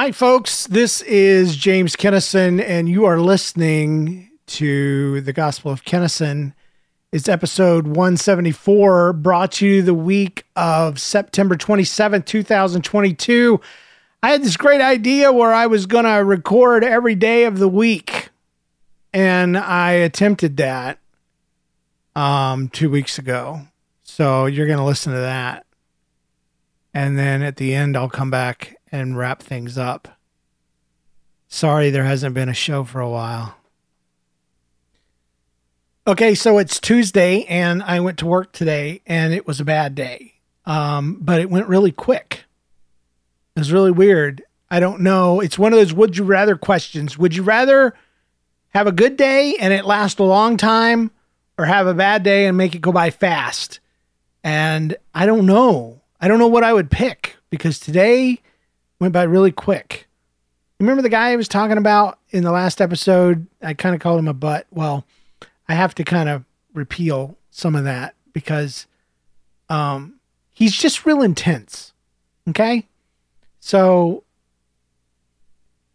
Hi, folks. This is James Kennison, and you are listening to the Gospel of Kennison. It's episode 174, brought to you the week of September 27th, 2022. I had this great idea where I was going to record every day of the week, and I attempted that um, two weeks ago. So you're going to listen to that. And then at the end, I'll come back and wrap things up. Sorry, there hasn't been a show for a while. Okay, so it's Tuesday, and I went to work today, and it was a bad day. Um, but it went really quick. It was really weird. I don't know. It's one of those would you rather questions. Would you rather have a good day and it last a long time, or have a bad day and make it go by fast? And I don't know. I don't know what I would pick because today went by really quick. Remember the guy I was talking about in the last episode? I kind of called him a butt. Well, I have to kind of repeal some of that because um, he's just real intense. Okay. So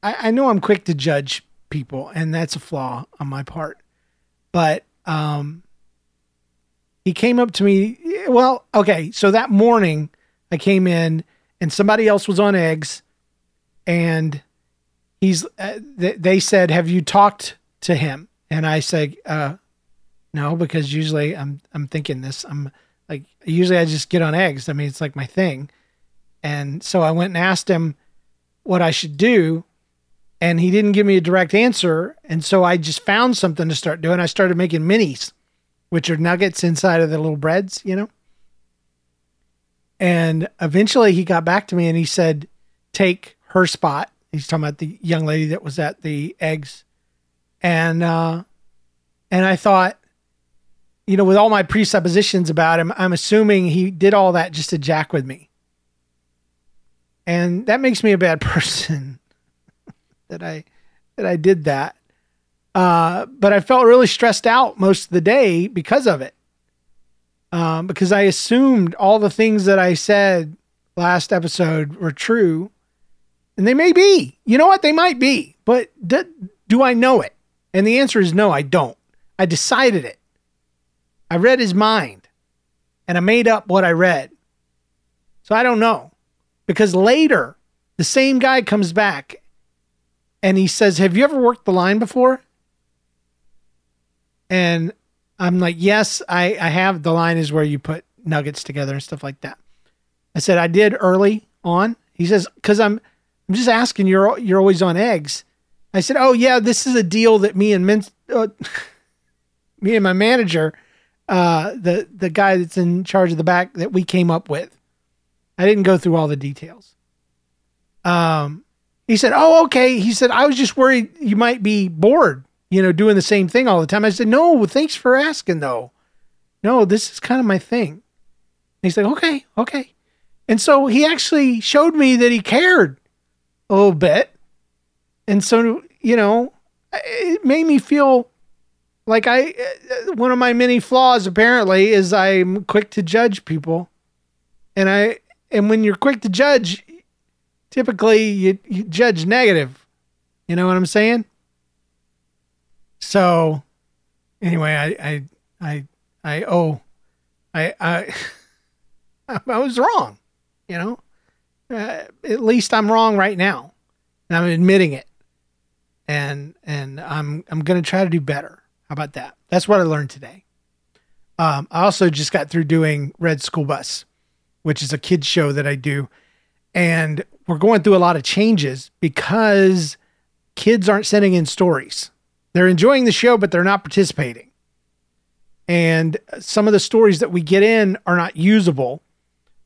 I, I know I'm quick to judge people, and that's a flaw on my part. But um, he came up to me. Well, okay. So that morning, I came in and somebody else was on eggs, and he's. Uh, th- they said, "Have you talked to him?" And I said, uh, "No," because usually I'm I'm thinking this. I'm like usually I just get on eggs. I mean, it's like my thing. And so I went and asked him what I should do, and he didn't give me a direct answer. And so I just found something to start doing. I started making minis, which are nuggets inside of the little breads, you know. And eventually he got back to me and he said, take her spot. He's talking about the young lady that was at the eggs. And uh and I thought, you know, with all my presuppositions about him, I'm assuming he did all that just to jack with me. And that makes me a bad person that I that I did that. Uh, but I felt really stressed out most of the day because of it um, because I assumed all the things that I said last episode were true. And they may be. You know what? They might be. But d- do I know it? And the answer is no, I don't. I decided it. I read his mind and I made up what I read. So I don't know. Because later, the same guy comes back and he says, Have you ever worked the line before? And I'm like, yes, I, I have. The line is where you put nuggets together and stuff like that. I said I did early on. He says, because I'm I'm just asking. You're you're always on eggs. I said, oh yeah, this is a deal that me and Min- uh, me and my manager, uh, the the guy that's in charge of the back that we came up with. I didn't go through all the details. Um, he said, oh okay. He said I was just worried you might be bored you know, doing the same thing all the time. I said, no, thanks for asking though. No, this is kind of my thing. And he's like, okay, okay. And so he actually showed me that he cared a little bit. And so, you know, it made me feel like I, uh, one of my many flaws apparently is I'm quick to judge people. And I, and when you're quick to judge, typically you, you judge negative. You know what I'm saying? So anyway, I I I I oh I I I was wrong, you know. Uh, at least I'm wrong right now, and I'm admitting it. And and I'm I'm gonna try to do better. How about that? That's what I learned today. Um, I also just got through doing Red School Bus, which is a kids show that I do, and we're going through a lot of changes because kids aren't sending in stories. They're enjoying the show, but they're not participating. And some of the stories that we get in are not usable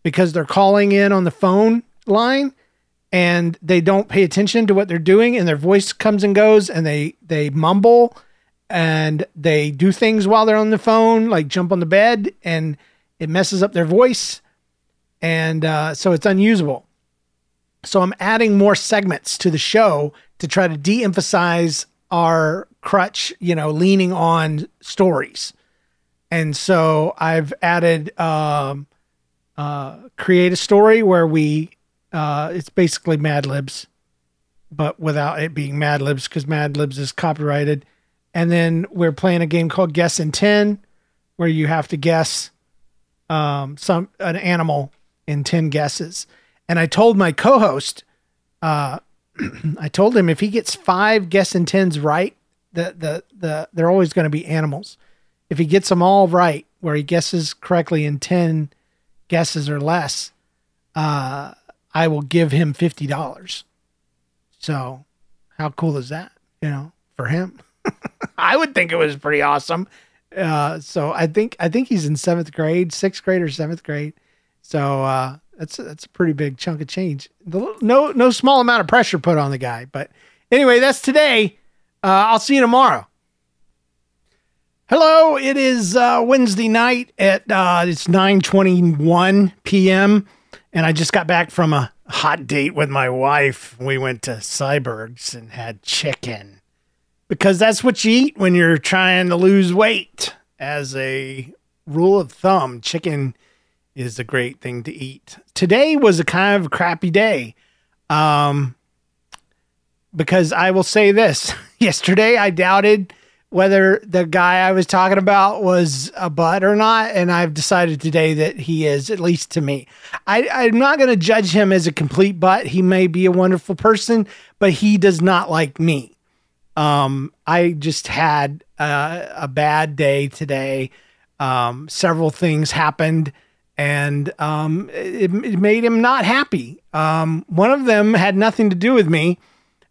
because they're calling in on the phone line and they don't pay attention to what they're doing and their voice comes and goes and they they mumble and they do things while they're on the phone like jump on the bed and it messes up their voice and uh, so it's unusable so i'm adding more segments to the show to try to de-emphasize our crutch, you know, leaning on stories. And so I've added um, uh, create a story where we uh, it's basically Mad Libs, but without it being Mad Libs because Mad Libs is copyrighted. And then we're playing a game called Guess in 10 where you have to guess um, some an animal in 10 guesses. And I told my co-host, uh, I told him if he gets five guess in 10s right, the, the, the, they're always going to be animals. If he gets them all right, where he guesses correctly in 10 guesses or less, uh, I will give him $50. So how cool is that? You know, for him, I would think it was pretty awesome. Uh, so I think, I think he's in seventh grade, sixth grade or seventh grade. So, uh, that's a, that's a pretty big chunk of change. No, no small amount of pressure put on the guy, but anyway, that's today. Uh, I'll see you tomorrow. Hello, it is uh, Wednesday night at uh, it's 9:21 p.m. and I just got back from a hot date with my wife. We went to Syberg's and had chicken because that's what you eat when you're trying to lose weight. As a rule of thumb, chicken is a great thing to eat. Today was a kind of crappy day. Um, because I will say this yesterday I doubted whether the guy I was talking about was a butt or not. And I've decided today that he is, at least to me. I, I'm not going to judge him as a complete butt. He may be a wonderful person, but he does not like me. Um, I just had a, a bad day today. Um, several things happened and um, it, it, made him not happy. Um, one of them had nothing to do with me.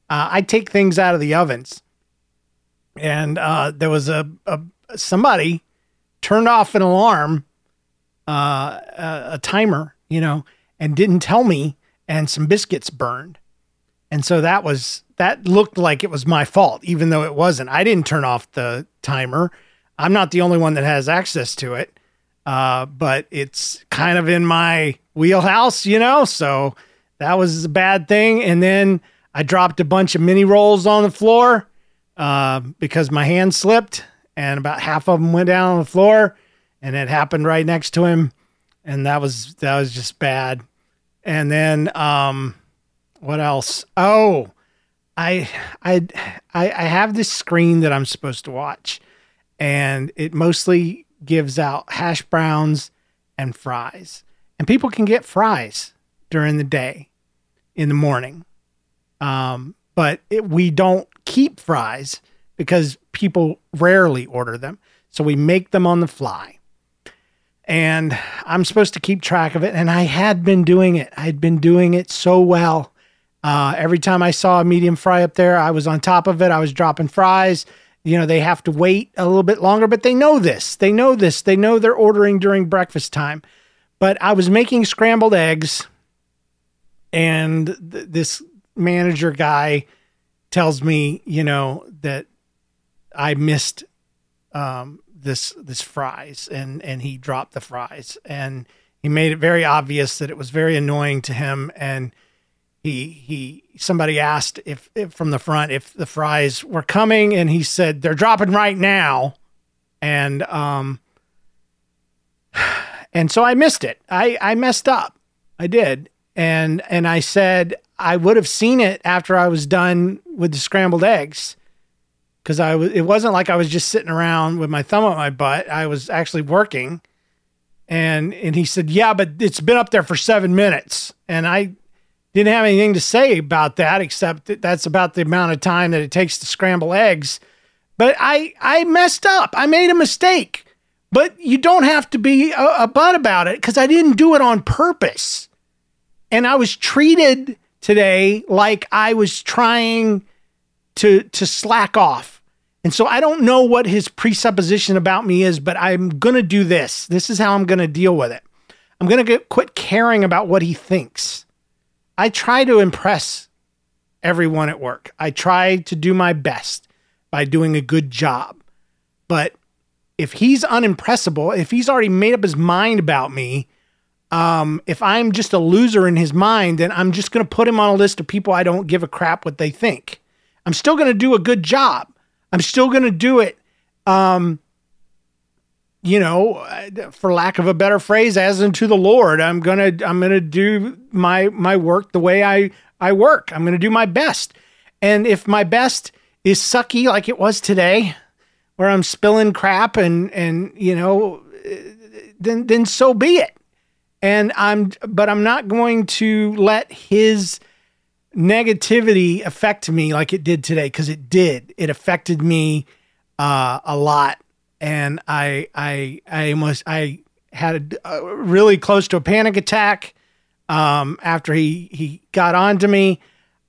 Uh, I take things out of the ovens and uh, there was a, a, somebody turned off an alarm, uh, a, a, timer, you know, and didn't tell me, and some biscuits burned, and so that was that looked like it was my fault, even though it wasn't. I didn't turn off the timer. I'm not the only one that has access to it, uh, but it's kind of in my wheelhouse, you know. So that was a bad thing, and then I dropped a bunch of mini rolls on the floor uh, because my hand slipped and about half of them went down on the floor and it happened right next to him. And that was, that was just bad. And then, um, what else? Oh, I, I, I, I have this screen that I'm supposed to watch and it mostly gives out hash browns and fries. And people can get fries during the day in the morning. Um, but it, we don't keep fries because people rarely order them. So we make them on the fly. And I'm supposed to keep track of it. And I had been doing it. I'd been doing it so well. Uh, every time I saw a medium fry up there, I was on top of it. I was dropping fries. You know, they have to wait a little bit longer, but they know this. They know this. They know they're ordering during breakfast time. But I was making scrambled eggs, and th- this manager guy tells me, you know, that I missed um, this this fries, and and he dropped the fries, and he made it very obvious that it was very annoying to him, and he he somebody asked if, if from the front if the fries were coming, and he said they're dropping right now, and um, and so I missed it. I I messed up. I did, and and I said I would have seen it after I was done with the scrambled eggs because I was. It wasn't like I was just sitting around with my thumb up my butt. I was actually working, and and he said, "Yeah, but it's been up there for seven minutes," and I didn't have anything to say about that except that that's about the amount of time that it takes to scramble eggs. But I I messed up. I made a mistake. But you don't have to be a, a butt about it because I didn't do it on purpose. And I was treated today like I was trying to to slack off. And so I don't know what his presupposition about me is, but I'm going to do this. This is how I'm going to deal with it. I'm going to quit caring about what he thinks. I try to impress everyone at work. I try to do my best by doing a good job. But if he's unimpressible, if he's already made up his mind about me, um, if I'm just a loser in his mind, then I'm just going to put him on a list of people I don't give a crap what they think. I'm still going to do a good job. I'm still going to do it, um, you know, for lack of a better phrase, as unto the Lord. I'm gonna I'm gonna do my my work the way I I work. I'm gonna do my best. And if my best is sucky like it was today, where I'm spilling crap and and you know, then then so be it. And I'm but I'm not going to let his negativity affect me like it did today because it did. It affected me uh, a lot, and I I I almost I had a, a really close to a panic attack um, after he he got onto me.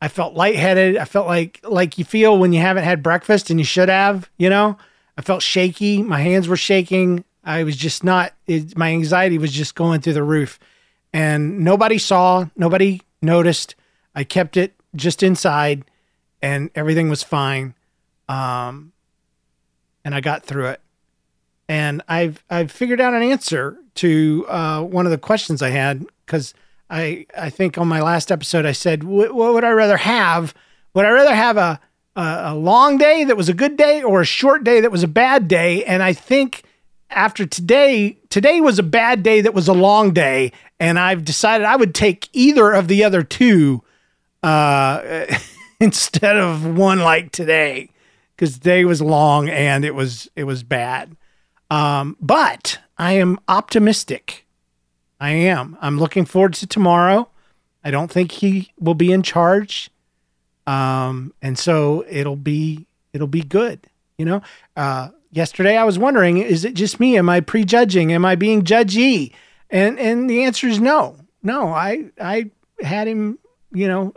I felt lightheaded. I felt like like you feel when you haven't had breakfast and you should have. You know, I felt shaky. My hands were shaking. I was just not. It, my anxiety was just going through the roof, and nobody saw. Nobody noticed. I kept it just inside, and everything was fine. Um, and I got through it. And I've I've figured out an answer to uh, one of the questions I had because I I think on my last episode I said what would I rather have? Would I rather have a, a a long day that was a good day or a short day that was a bad day? And I think after today, today was a bad day that was a long day, and I've decided I would take either of the other two uh, instead of one like today because today was long and it was it was bad. Um, but I am optimistic. I am. I'm looking forward to tomorrow. I don't think he will be in charge, um, and so it'll be it'll be good. You know, uh, yesterday I was wondering, is it just me? Am I prejudging? Am I being judgy? And and the answer is no, no. I I had him, you know,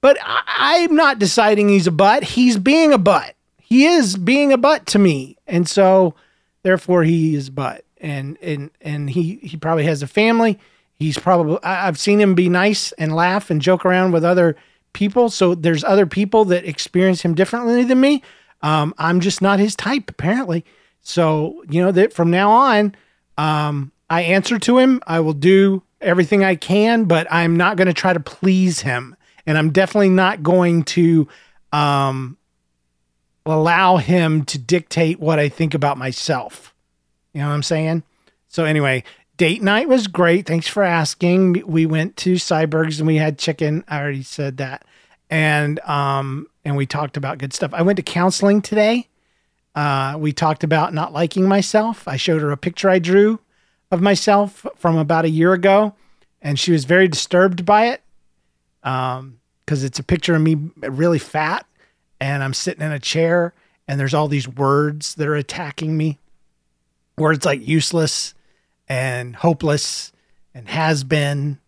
but I, I'm not deciding he's a butt. He's being a butt. He is being a butt to me, and so therefore he is butt. And and and he he probably has a family. He's probably I, I've seen him be nice and laugh and joke around with other people. So there's other people that experience him differently than me. Um, I'm just not his type, apparently. So, you know, that from now on, um, I answer to him. I will do everything I can, but I'm not going to try to please him. And I'm definitely not going to um, allow him to dictate what I think about myself. You know what I'm saying? So, anyway, date night was great. Thanks for asking. We went to Syberg's and we had chicken. I already said that. And um, and we talked about good stuff. I went to counseling today. Uh, we talked about not liking myself. I showed her a picture I drew of myself from about a year ago, and she was very disturbed by it because um, it's a picture of me really fat, and I'm sitting in a chair, and there's all these words that are attacking me. Words like useless and hopeless and has been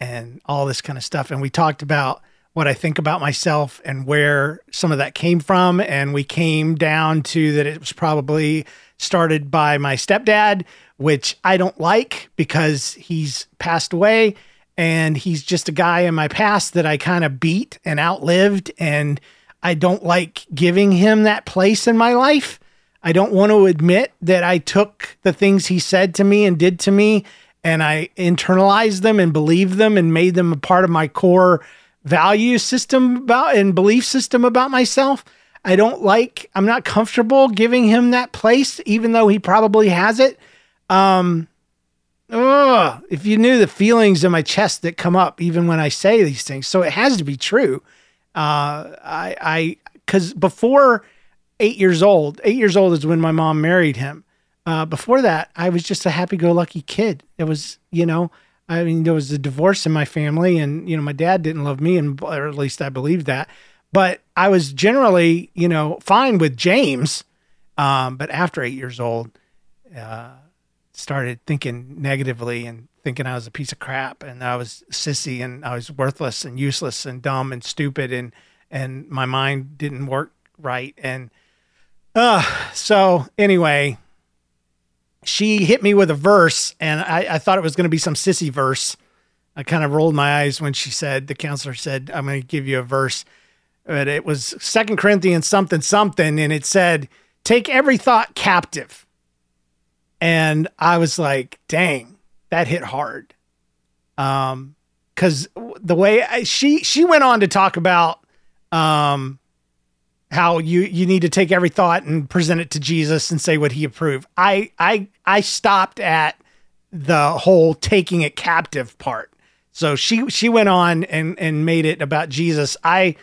and all this kind of stuff. And we talked about what I think about myself and where some of that came from. And we came down to that it was probably started by my stepdad, which I don't like because he's passed away and he's just a guy in my past that I kind of beat and outlived. And I don't like giving him that place in my life. I don't want to admit that I took the things he said to me and did to me and I internalized them and believed them and made them a part of my core value system about and belief system about myself. I don't like, I'm not comfortable giving him that place, even though he probably has it. Um, if you knew the feelings in my chest that come up even when I say these things. So it has to be true. Uh, I, I, cause before eight years old, eight years old is when my mom married him. Uh, before that, I was just a happy go lucky kid. It was, you know, I mean, there was a divorce in my family, and you know, my dad didn't love me, and or at least I believed that. But I was generally, you know, fine with James. Um, but after eight years old, uh, started thinking negatively and thinking I was a piece of crap, and I was sissy, and I was worthless and useless and dumb and stupid, and and my mind didn't work right, and uh, so anyway, she hit me with a verse, and I, I thought it was going to be some sissy verse. I kind of rolled my eyes when she said, the counselor said, I'm going to give you a verse. But it was Second Corinthians something, something, and it said, Take every thought captive. And I was like, dang, that hit hard. Um, because the way I, she she went on to talk about um how you you need to take every thought and present it to Jesus and say what he approved. I I I stopped at the whole taking it captive part. So she she went on and and made it about Jesus. I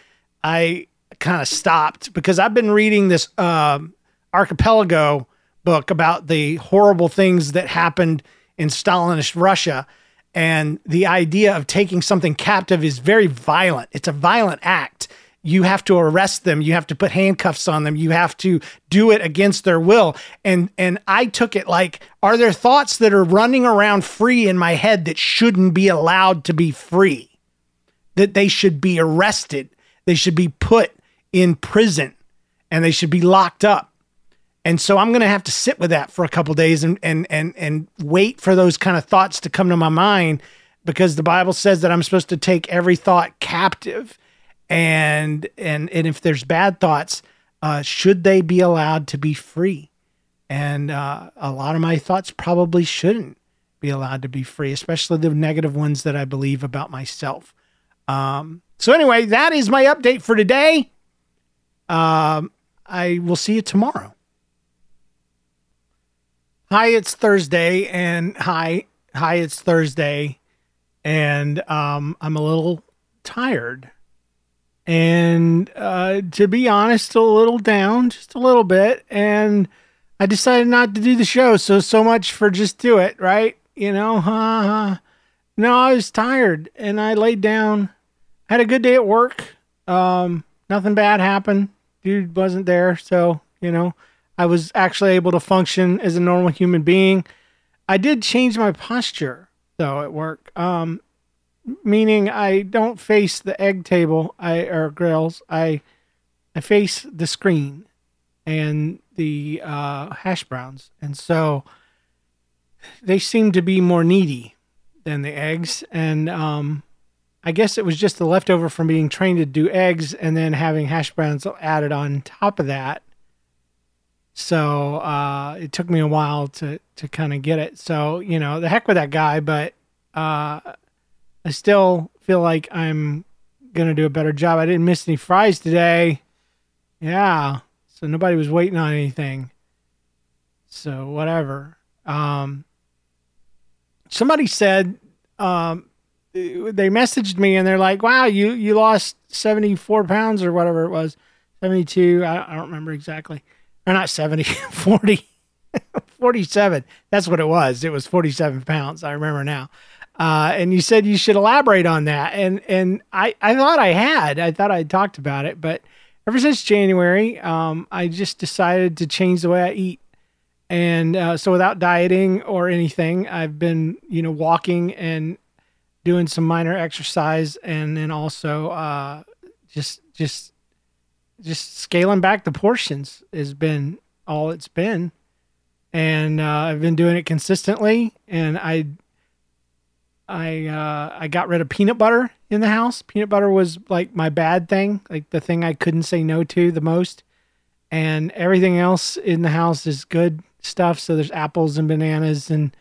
I kind of stopped because I've been reading this um, archipelago book about the horrible things that happened in Stalinist Russia. And the idea of taking something captive is very violent. It's a violent act. You have to arrest them. You have to put handcuffs on them. You have to do it against their will. And and I took it like, are there thoughts that are running around free in my head that shouldn't be allowed to be free? That they should be arrested. They should be put in prison and they should be locked up. And so I'm going to have to sit with that for a couple days and and and and wait for those kind of thoughts to come to my mind because the Bible says that I'm supposed to take every thought captive. And and and if there's bad thoughts, uh, should they be allowed to be free? And uh, a lot of my thoughts probably shouldn't be allowed to be free, especially the negative ones that I believe about myself. Um, so anyway, that is my update for today. Um, I will see you tomorrow. Hi, it's Thursday, and hi, hi, it's Thursday, and um, I'm a little tired, and uh, to be honest, a little down, just a little bit, and I decided not to do the show. So, so much for just do it, right? You know, huh? No, I was tired, and I laid down. Had a good day at work. Um, nothing bad happened. Dude wasn't there, so you know. I was actually able to function as a normal human being. I did change my posture though at work, um, meaning I don't face the egg table I or grills. I I face the screen and the uh, hash browns, and so they seem to be more needy than the eggs. And um, I guess it was just the leftover from being trained to do eggs and then having hash browns added on top of that so uh, it took me a while to to kind of get it. So you know, the heck with that guy, but uh, I still feel like I'm gonna do a better job. I didn't miss any fries today. Yeah, so nobody was waiting on anything. So whatever. Um, somebody said um, they messaged me and they're like, "Wow, you you lost 74 pounds or whatever it was, 72. I, I don't remember exactly." or not 70, 40, 47. That's what it was. It was 47 pounds. I remember now. Uh, and you said you should elaborate on that. And, and I, I thought I had, I thought I talked about it, but ever since January, um, I just decided to change the way I eat. And uh, so without dieting or anything, I've been, you know, walking and doing some minor exercise and then also uh, just, just just scaling back the portions has been all it's been. And uh, I've been doing it consistently. And I, I, uh, I got rid of peanut butter in the house. Peanut butter was like my bad thing, like the thing I couldn't say no to the most. And everything else in the house is good stuff. So there's apples and bananas and,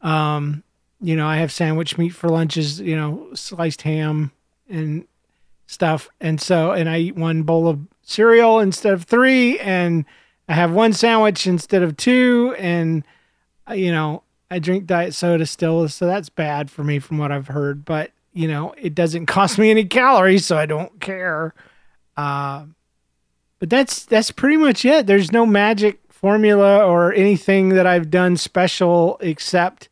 um, you know, I have sandwich meat for lunches, you know, sliced ham and stuff. And so, and I eat one bowl of cereal instead of three, and I have one sandwich instead of two, and uh, you know, I drink diet soda still, so that's bad for me from what I've heard. But you know, it doesn't cost me any calories, so I don't care. Uh, but that's that's pretty much it. There's no magic formula or anything that I've done special except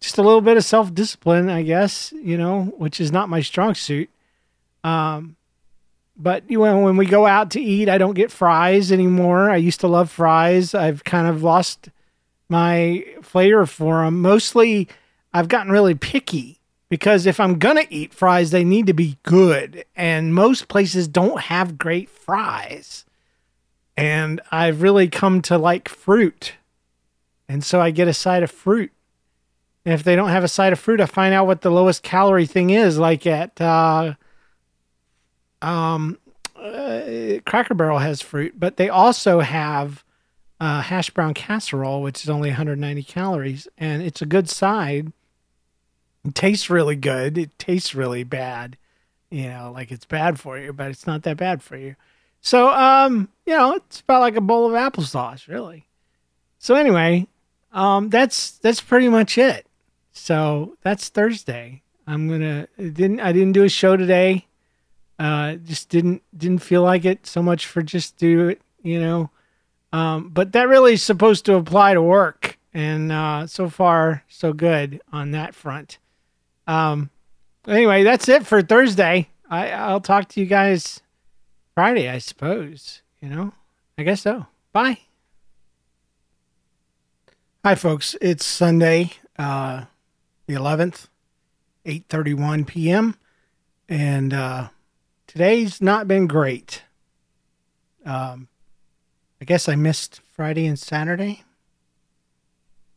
just a little bit of self discipline, I guess. You know, which is not my strong suit. Um, but you know, when we go out to eat, I don't get fries anymore. I used to love fries. I've kind of lost my flavor for them. Mostly, I've gotten really picky because if I'm gonna eat fries, they need to be good, and most places don't have great fries. And I've really come to like fruit, and so I get a side of fruit. And if they don't have a side of fruit, I find out what the lowest calorie thing is, like at uh, um, uh, Cracker Barrel has fruit, but they also have uh, hash brown casserole, which is only 190 calories, and it's a good side. It tastes really good. It tastes really bad, you know, like it's bad for you, but it's not that bad for you. So, um, you know, it's about like a bowl of applesauce, really. So anyway, um, that's that's pretty much it. So that's Thursday. I'm gonna didn't I didn't do a show today Uh, just didn't didn't feel like it so much for just do it, you know. Um, but that really is supposed to apply to work, and uh, so far so good on that front. Um, anyway, that's it for Thursday. I I'll talk to you guys Friday, I suppose. You know, I guess so. Bye. Hi, folks. It's Sunday, uh, the 11th, 8:31 p.m. And uh, today's not been great. Um, I guess I missed Friday and Saturday.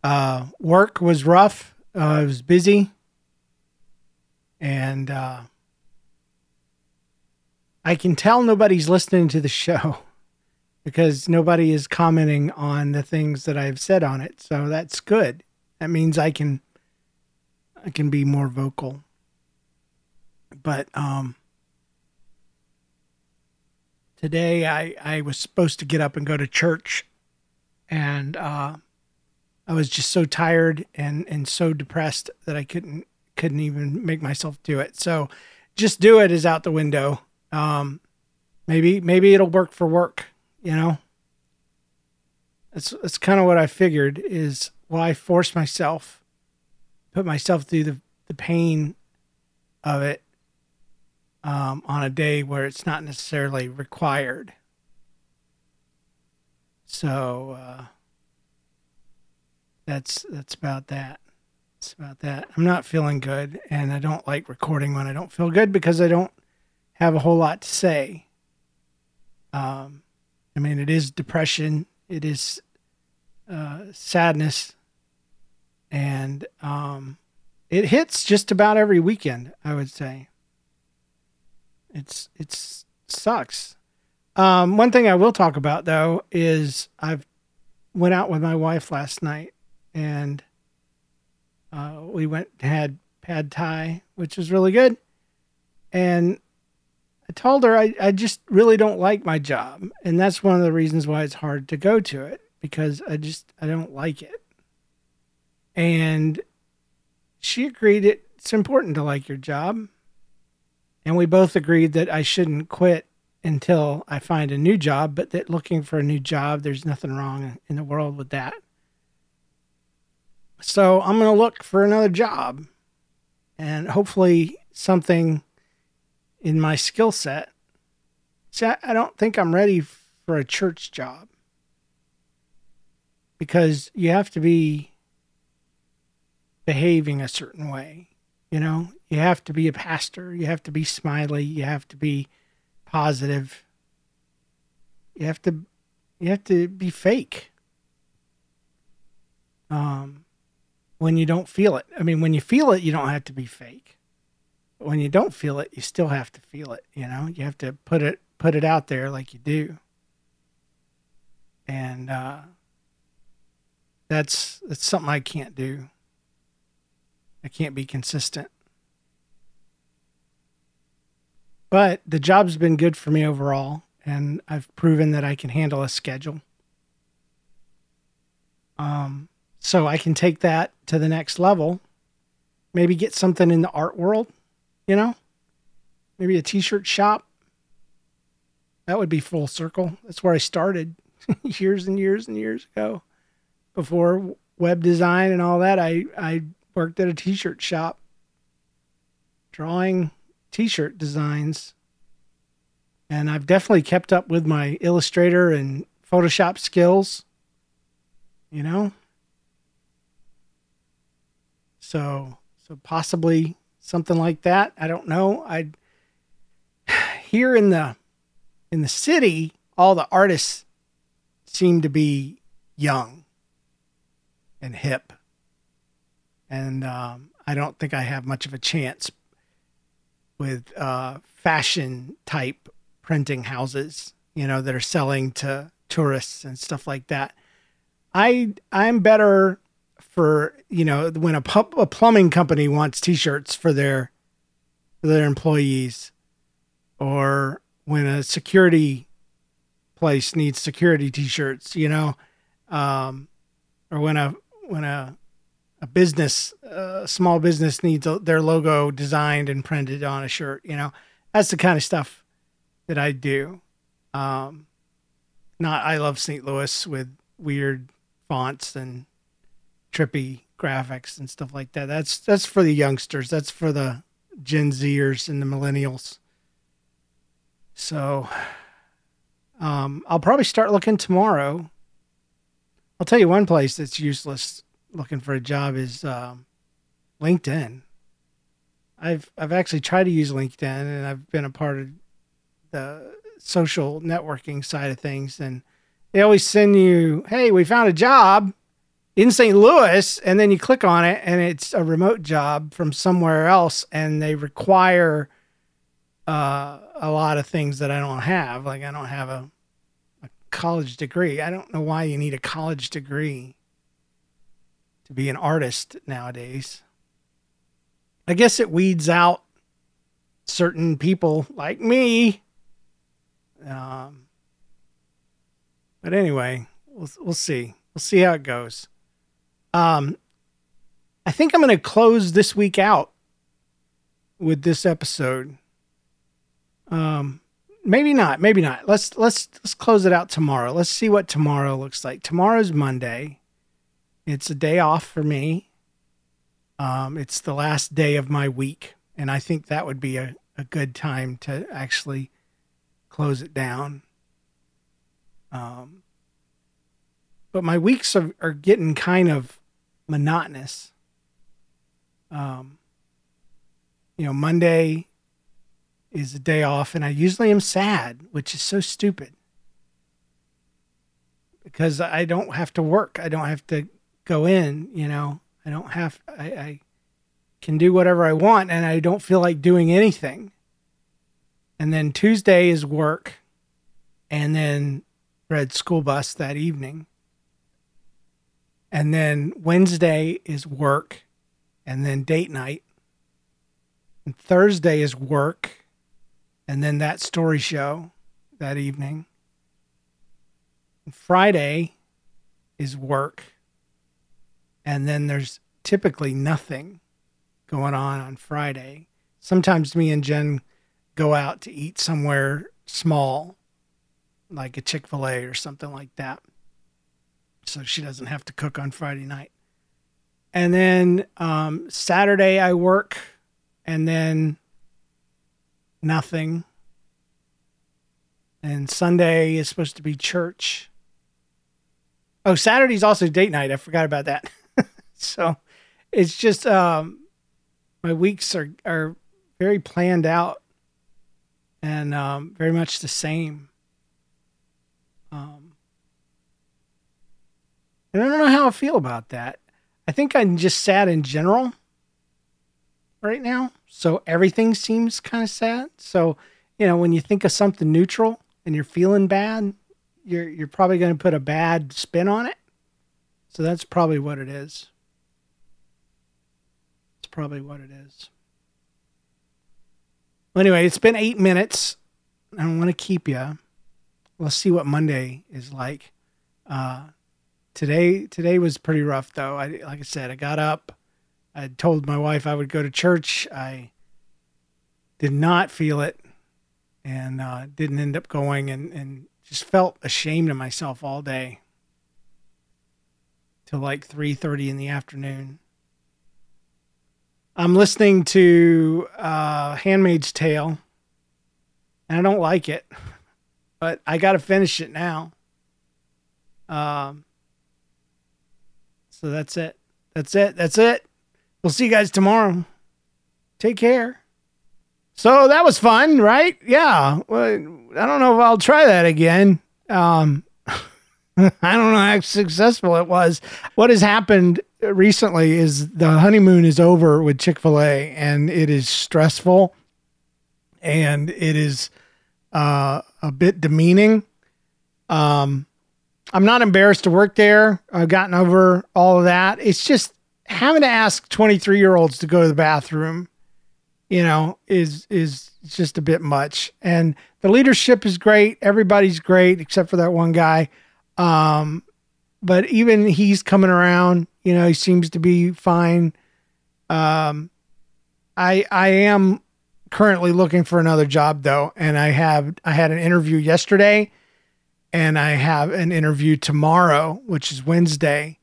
Uh, work was rough. Uh, I was busy, and uh, I can tell nobody's listening to the show because nobody is commenting on the things that I've said on it. So that's good. That means I can I can be more vocal. But um today I I was supposed to get up and go to church and uh I was just so tired and and so depressed that I couldn't couldn't even make myself do it. So just do it is out the window. Um maybe maybe it'll work for work you know that's that's kind of what i figured is why force myself put myself through the, the pain of it um, on a day where it's not necessarily required. So uh, that's that's about that. It's about that. I'm not feeling good and i don't like recording when i don't feel good because i don't have a whole lot to say. Um, I mean, it is depression, it is uh, sadness, and um, it hits just about every weekend. I would say it's it's sucks. Um, one thing I will talk about though is I've went out with my wife last night, and uh, we went had pad thai, which was really good, and I told her I, I just really don't like my job. And that's one of the reasons why it's hard to go to it because I just, I don't like it. And she agreed it's important to like your job. And we both agreed that I shouldn't quit until I find a new job, but that looking for a new job, there's nothing wrong in the world with that. So I'm going to look for another job and hopefully something in my skill set. See, I, don't think I'm ready for a church job because you have to be behaving a certain way. You know, you have to be a pastor, you have to be smiley, you have to be positive. You have to you have to be fake. Um when you don't feel it. I mean, when you feel it, you don't have to be fake But when you don't feel it, you still have to feel it. You know, you have to put it put it out there like you do. And uh, that's that's something I can't do. I can't be consistent. But the job's been good for me overall, and I've proven that I can handle a schedule. Um, so I can take that to the next level. Maybe get something in the art world you know, maybe a t-shirt shop. That would be full circle. That's where I started years and years and years ago. Before web design and all that, I, I worked at a t-shirt shop drawing t-shirt designs. And I've definitely kept up with my Illustrator and Photoshop skills, you know? So, so possibly something like that. I don't know. I here in the in the city, all the artists seem to be young and hip, and um, I don't think I have much of a chance with uh, fashion type printing houses, you know, that are selling to tourists and stuff like that. I I'm better for you know when a, a plumbing company wants t-shirts for their for their employees or when a security place needs security t-shirts you know um, or when a when a a business a small business needs a, their logo designed and printed on a shirt you know that's the kind of stuff that I do. Um, not I love St. Louis with weird fonts and trippy graphics and stuff like that. That's that's for the youngsters. That's for the Gen Zers and the millennials. So um, I'll probably start looking tomorrow. I'll tell you one place that's useless looking for a job is um, LinkedIn. I've I've actually tried to use LinkedIn and I've been a part of the social networking side of things and they always send you, "Hey, we found a job in St. Louis," and then you click on it and it's a remote job from somewhere else and they require uh, a lot of things that I don't have. Like I don't have a, a college degree. I don't know why you need a college degree to be an artist nowadays. I guess it weeds out certain people like me. Um, but anyway, we'll we'll see. We'll see how it goes. Um, I think I'm going to close this week out with this episode. Um, maybe not. Maybe not. Let's let's let's close it out tomorrow. Let's see what tomorrow looks like. Tomorrow's Monday. It's a day off for me. Um, it's the last day of my week, and I think that would be a, a good time to actually close it down. Um, but my weeks are, are getting kind of monotonous. Um, you know, Monday is a day off, and I usually am sad, which is so stupid because I don't have to work. I don't have to go in, you know. I don't have, I, I can do whatever I want and I don't feel like doing anything. And then Tuesday is work and then red school bus that evening. And then Wednesday is work and then date night. And Thursday is work and then that story show that evening. And Friday is work and then there's typically nothing going on on Friday. Sometimes me and Jen go out to eat somewhere small, like a Chick fil A or something like that. So she doesn't have to cook on Friday night. And then um, Saturday I work, and then nothing. And Sunday is supposed to be church. Oh, Saturday's also date night. I forgot about that. so it's just um, my weeks are are very planned out and um, very much the same. Um, and I don't know how I feel about that. I think I'm just sad in general right now. So everything seems kind of sad. So, you know, when you think of something neutral and you're feeling bad, you're you're probably going to put a bad spin on it. So that's probably what it is probably what it is. Well, anyway, it's been eight minutes. I don't want to keep you. Let's see what Monday is like. Uh, today, today was pretty rough though. I, like I said, I got up. I told my wife I would go to church. I did not feel it, and uh, didn't end up going, and and just felt ashamed of myself all day till like three thirty in the afternoon. I'm listening to uh, Handmaid's Tale, and I don't like it, but I got to finish it now. Um, so that's it. That's it. That's it. We'll see you guys tomorrow. Take care. So that was fun, right? Yeah. Well, I don't know if I'll try that again. Um, I don't know how successful it was. What has happened recently is the honeymoon is over with Chick fil A and it is stressful and it is uh, a bit demeaning. Um, I'm not embarrassed to work there. I've gotten over all of that. It's just having to ask 23 year olds to go to the bathroom, you know, is, is just a bit much. And the leadership is great. Everybody's great except for that one guy. Um, but even he's coming around. You know, he seems to be fine. Um, I I am currently looking for another job though, and I have I had an interview yesterday, and I have an interview tomorrow, which is Wednesday.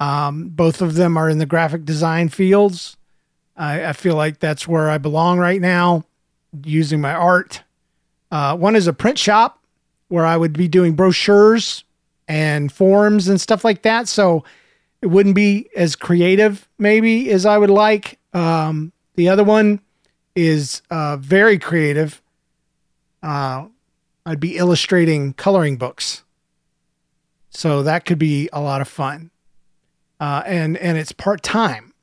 Um, both of them are in the graphic design fields. I, I feel like that's where I belong right now, using my art. Uh, one is a print shop where I would be doing brochures and forms and stuff like that. So it wouldn't be as creative, maybe, as I would like. Um, the other one is uh, very creative. Uh, I'd be illustrating coloring books. So that could be a lot of fun. Uh, and and it's part time.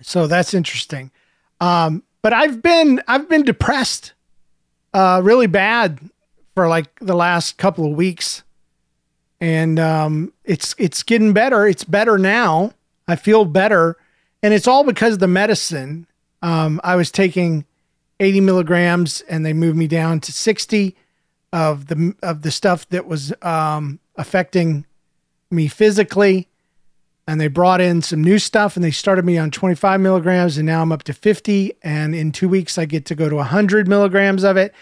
So that's interesting. Um, but I've been I've been depressed uh, really bad for like the last couple of weeks. And um, it's it's getting better. It's better now. I feel better. And it's all because of the medicine. Um, I was taking 80 milligrams and they moved me down to 60 of the of the stuff that was um, affecting me physically and they brought in some new stuff and they started me on 25 milligrams and now i'm up to 50 and in two weeks i get to go to 100 milligrams of it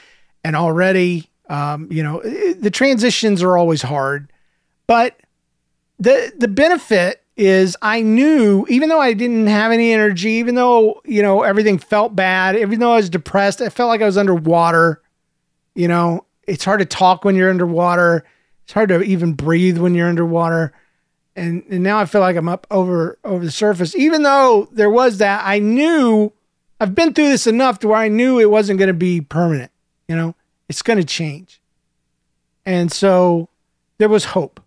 and already um, you know the transitions are always hard but the the benefit is i knew even though i didn't have any energy even though you know everything felt bad even though i was depressed i felt like i was underwater you know it's hard to talk when you're underwater it's hard to even breathe when you're underwater and and now I feel like I'm up over over the surface. Even though there was that, I knew I've been through this enough to where I knew it wasn't going to be permanent. You know, it's going to change, and so there was hope.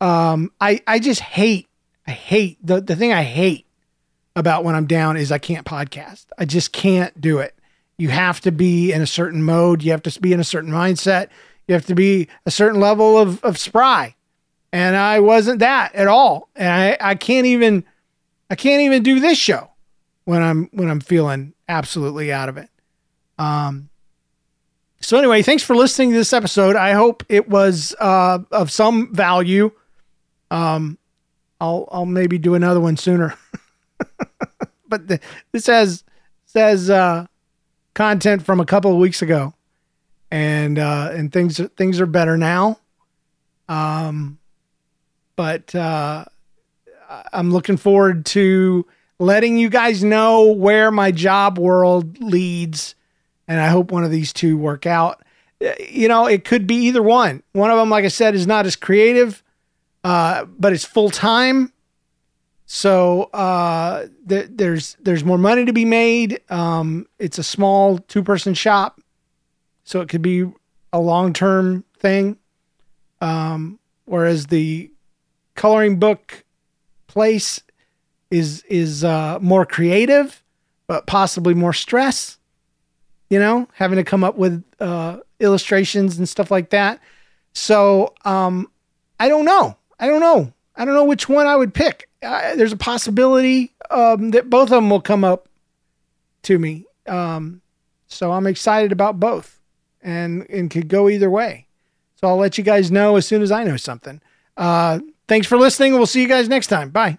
Um, I I just hate I hate the the thing I hate about when I'm down is I can't podcast. I just can't do it. You have to be in a certain mode. You have to be in a certain mindset. You have to be a certain level of of spry and I wasn't that at all. And I, I can't even I can't even do this show when I'm when I'm feeling absolutely out of it. Um so anyway, thanks for listening to this episode. I hope it was uh, of some value. Um I'll I'll maybe do another one sooner. but the, this has says uh content from a couple of weeks ago. And uh and things things are better now. Um but uh, I'm looking forward to letting you guys know where my job world leads. And I hope one of these two work out. You know, it could be either one. One of them, like I said, is not as creative, uh, but it's full time. So uh, th- there's there's more money to be made. Um, it's a small two person shop, so it could be a long term thing. Um, whereas the coloring book place is is uh, more creative, but possibly more stress. You know, having to come up with uh, illustrations and stuff like that. So um, I don't know. I don't know. I don't know which one I would pick. Uh, there's a possibility um, that both of them will come up to me. Um, so I'm excited about both, and and could go either way. So I'll let you guys know as soon as I know something. Uh, Thanks for listening. We'll see you guys next time. Bye.